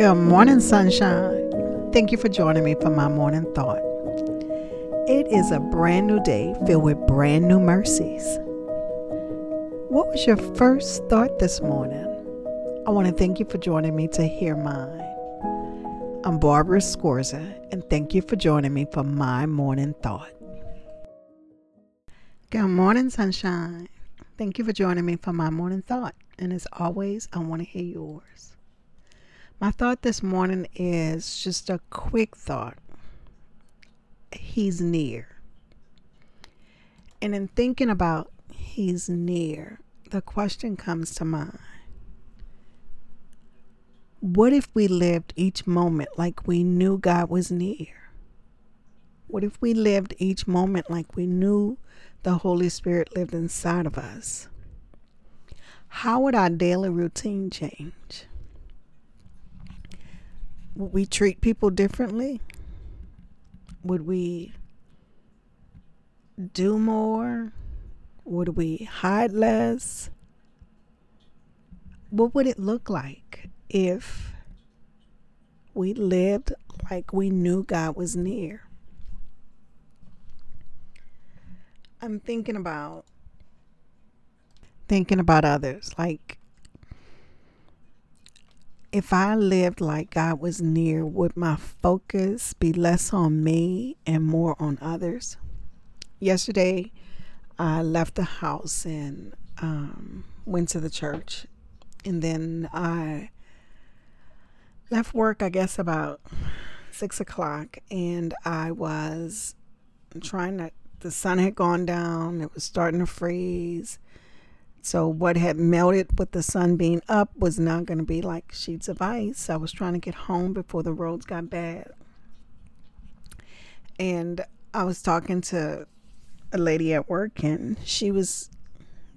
Good morning, sunshine. Thank you for joining me for my morning thought. It is a brand new day filled with brand new mercies. What was your first thought this morning? I want to thank you for joining me to hear mine. I'm Barbara Scorza, and thank you for joining me for my morning thought. Good morning, sunshine. Thank you for joining me for my morning thought. And as always, I want to hear yours. My thought this morning is just a quick thought. He's near. And in thinking about He's near, the question comes to mind What if we lived each moment like we knew God was near? What if we lived each moment like we knew the Holy Spirit lived inside of us? How would our daily routine change? Would we treat people differently? Would we do more? Would we hide less? What would it look like if we lived like we knew God was near? I'm thinking about thinking about others like if I lived like God was near, would my focus be less on me and more on others? Yesterday, I left the house and um, went to the church. And then I left work, I guess, about six o'clock. And I was trying to, the sun had gone down, it was starting to freeze so what had melted with the sun being up was not going to be like sheets of ice. I was trying to get home before the roads got bad. And I was talking to a lady at work and she was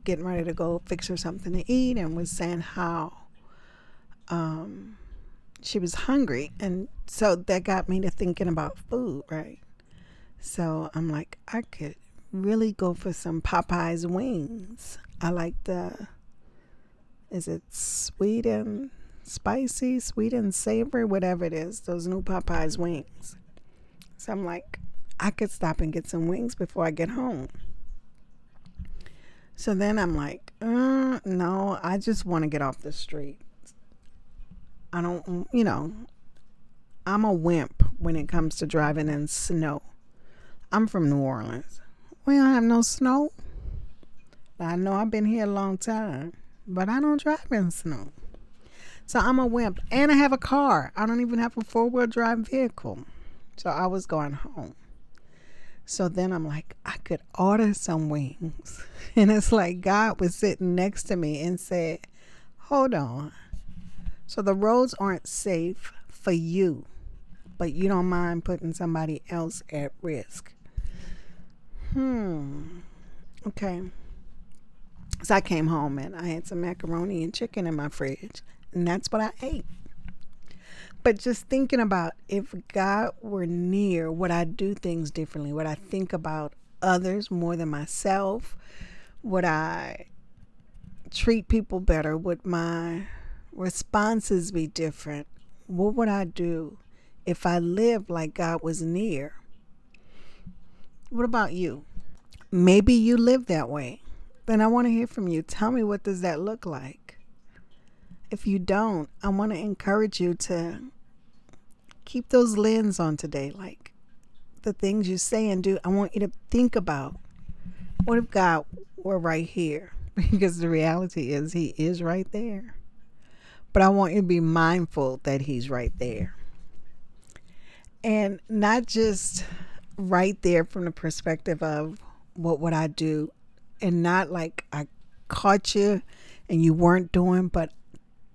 getting ready to go fix her something to eat and was saying how um, she was hungry. And so that got me to thinking about food, right? So I'm like, I could really go for some Popeyes wings. I like the, is it sweet and spicy, sweet and savory, whatever it is, those new Popeyes wings. So I'm like, I could stop and get some wings before I get home. So then I'm like, uh, no, I just want to get off the street. I don't, you know, I'm a wimp when it comes to driving in snow. I'm from New Orleans. We don't have no snow. I know I've been here a long time, but I don't drive in snow. So I'm a wimp. And I have a car. I don't even have a four wheel drive vehicle. So I was going home. So then I'm like, I could order some wings. And it's like God was sitting next to me and said, Hold on. So the roads aren't safe for you, but you don't mind putting somebody else at risk. Hmm. Okay. So I came home and I had some macaroni and chicken in my fridge, and that's what I ate. But just thinking about if God were near, would I do things differently? Would I think about others more than myself? Would I treat people better? Would my responses be different? What would I do if I lived like God was near? What about you? Maybe you live that way then I want to hear from you. Tell me what does that look like? If you don't, I want to encourage you to keep those lens on today like the things you say and do. I want you to think about what if God were right here? Because the reality is he is right there. But I want you to be mindful that he's right there. And not just right there from the perspective of what would I do? And not like I caught you and you weren't doing, but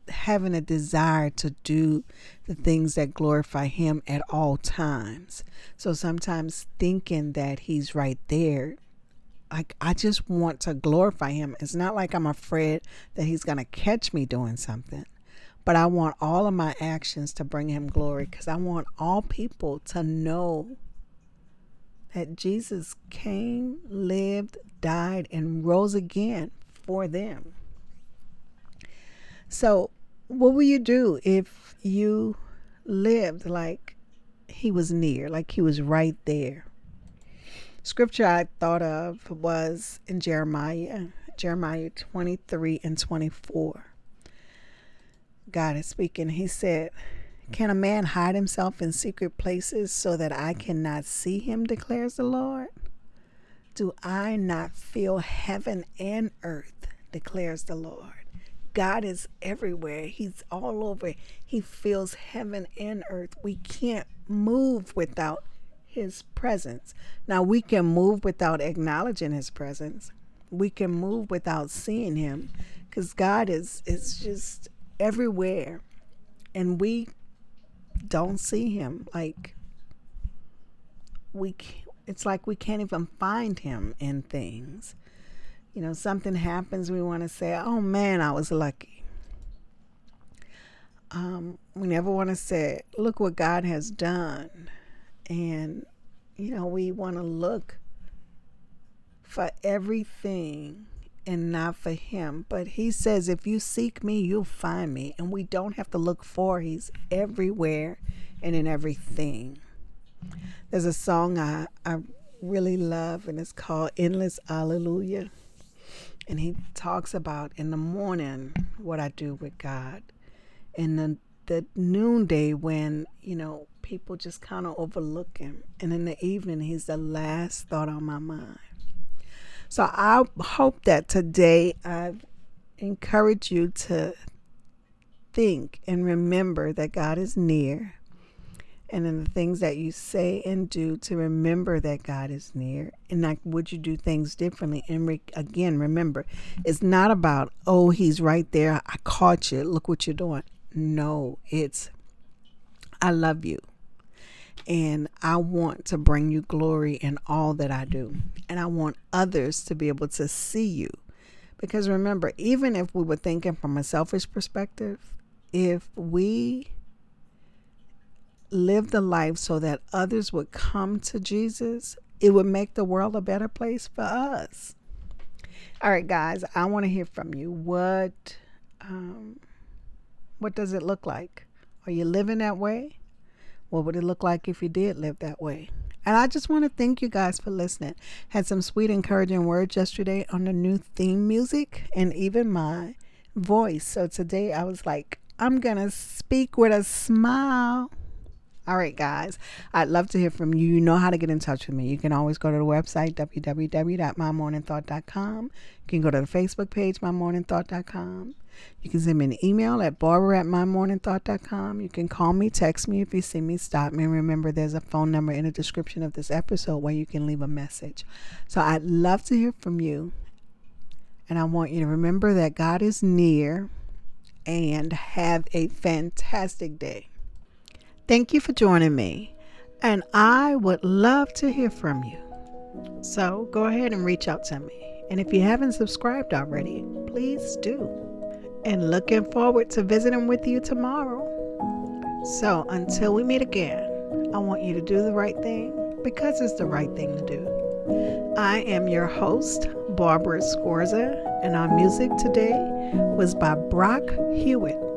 having a desire to do the things that glorify Him at all times. So sometimes thinking that He's right there, like I just want to glorify Him. It's not like I'm afraid that He's going to catch me doing something, but I want all of my actions to bring Him glory because I want all people to know that Jesus came, lived, died, and rose again for them. So what will you do if you lived like he was near, like he was right there? Scripture I thought of was in Jeremiah, Jeremiah 23 and 24. God is speaking. He said, Can a man hide himself in secret places so that I cannot see him, declares the Lord? Do I not feel heaven and earth, declares the Lord? God is everywhere. He's all over. He feels heaven and earth. We can't move without his presence. Now, we can move without acknowledging his presence. We can move without seeing him because God is, is just everywhere. And we don't see him. Like, we, it's like we can't even find him in things. You know, something happens, we want to say, oh man, I was lucky. Um, we never want to say, look what God has done. And, you know, we want to look for everything and not for him. But he says, if you seek me, you'll find me. And we don't have to look for, he's everywhere and in everything. There's a song I, I really love, and it's called Endless Hallelujah. And he talks about in the morning what I do with God. In the, the noonday, when, you know, people just kind of overlook him. And in the evening, he's the last thought on my mind. So I hope that today I've encouraged you to think and remember that God is near and in the things that you say and do to remember that God is near. And like would you do things differently? And re- again remember it's not about oh he's right there. I caught you. Look what you're doing. No it's I love you and I want to bring you glory in all that I do and I want others to be able to see you because remember even if we were thinking from a selfish perspective if we live the life so that others would come to Jesus, it would make the world a better place for us. All right, guys, I want to hear from you. What um, what does it look like? Are you living that way? What would it look like if you did live that way? And I just want to thank you guys for listening. Had some sweet, encouraging words yesterday on the new theme music and even my voice. So today I was like, I'm going to speak with a smile. All right, guys, I'd love to hear from you. You know how to get in touch with me. You can always go to the website, www.mymorningthought.com. You can go to the Facebook page, mymorningthought.com. You can send me an email at barbara at mymorningthought.com. You can call me, text me if you see me, stop me. Remember, there's a phone number in the description of this episode where you can leave a message. So I'd love to hear from you. And I want you to remember that God is near and have a fantastic day. Thank you for joining me, and I would love to hear from you. So go ahead and reach out to me. And if you haven't subscribed already, please do. And looking forward to visiting with you tomorrow. So until we meet again, I want you to do the right thing because it's the right thing to do. I am your host, Barbara Scorza, and our music today was by Brock Hewitt.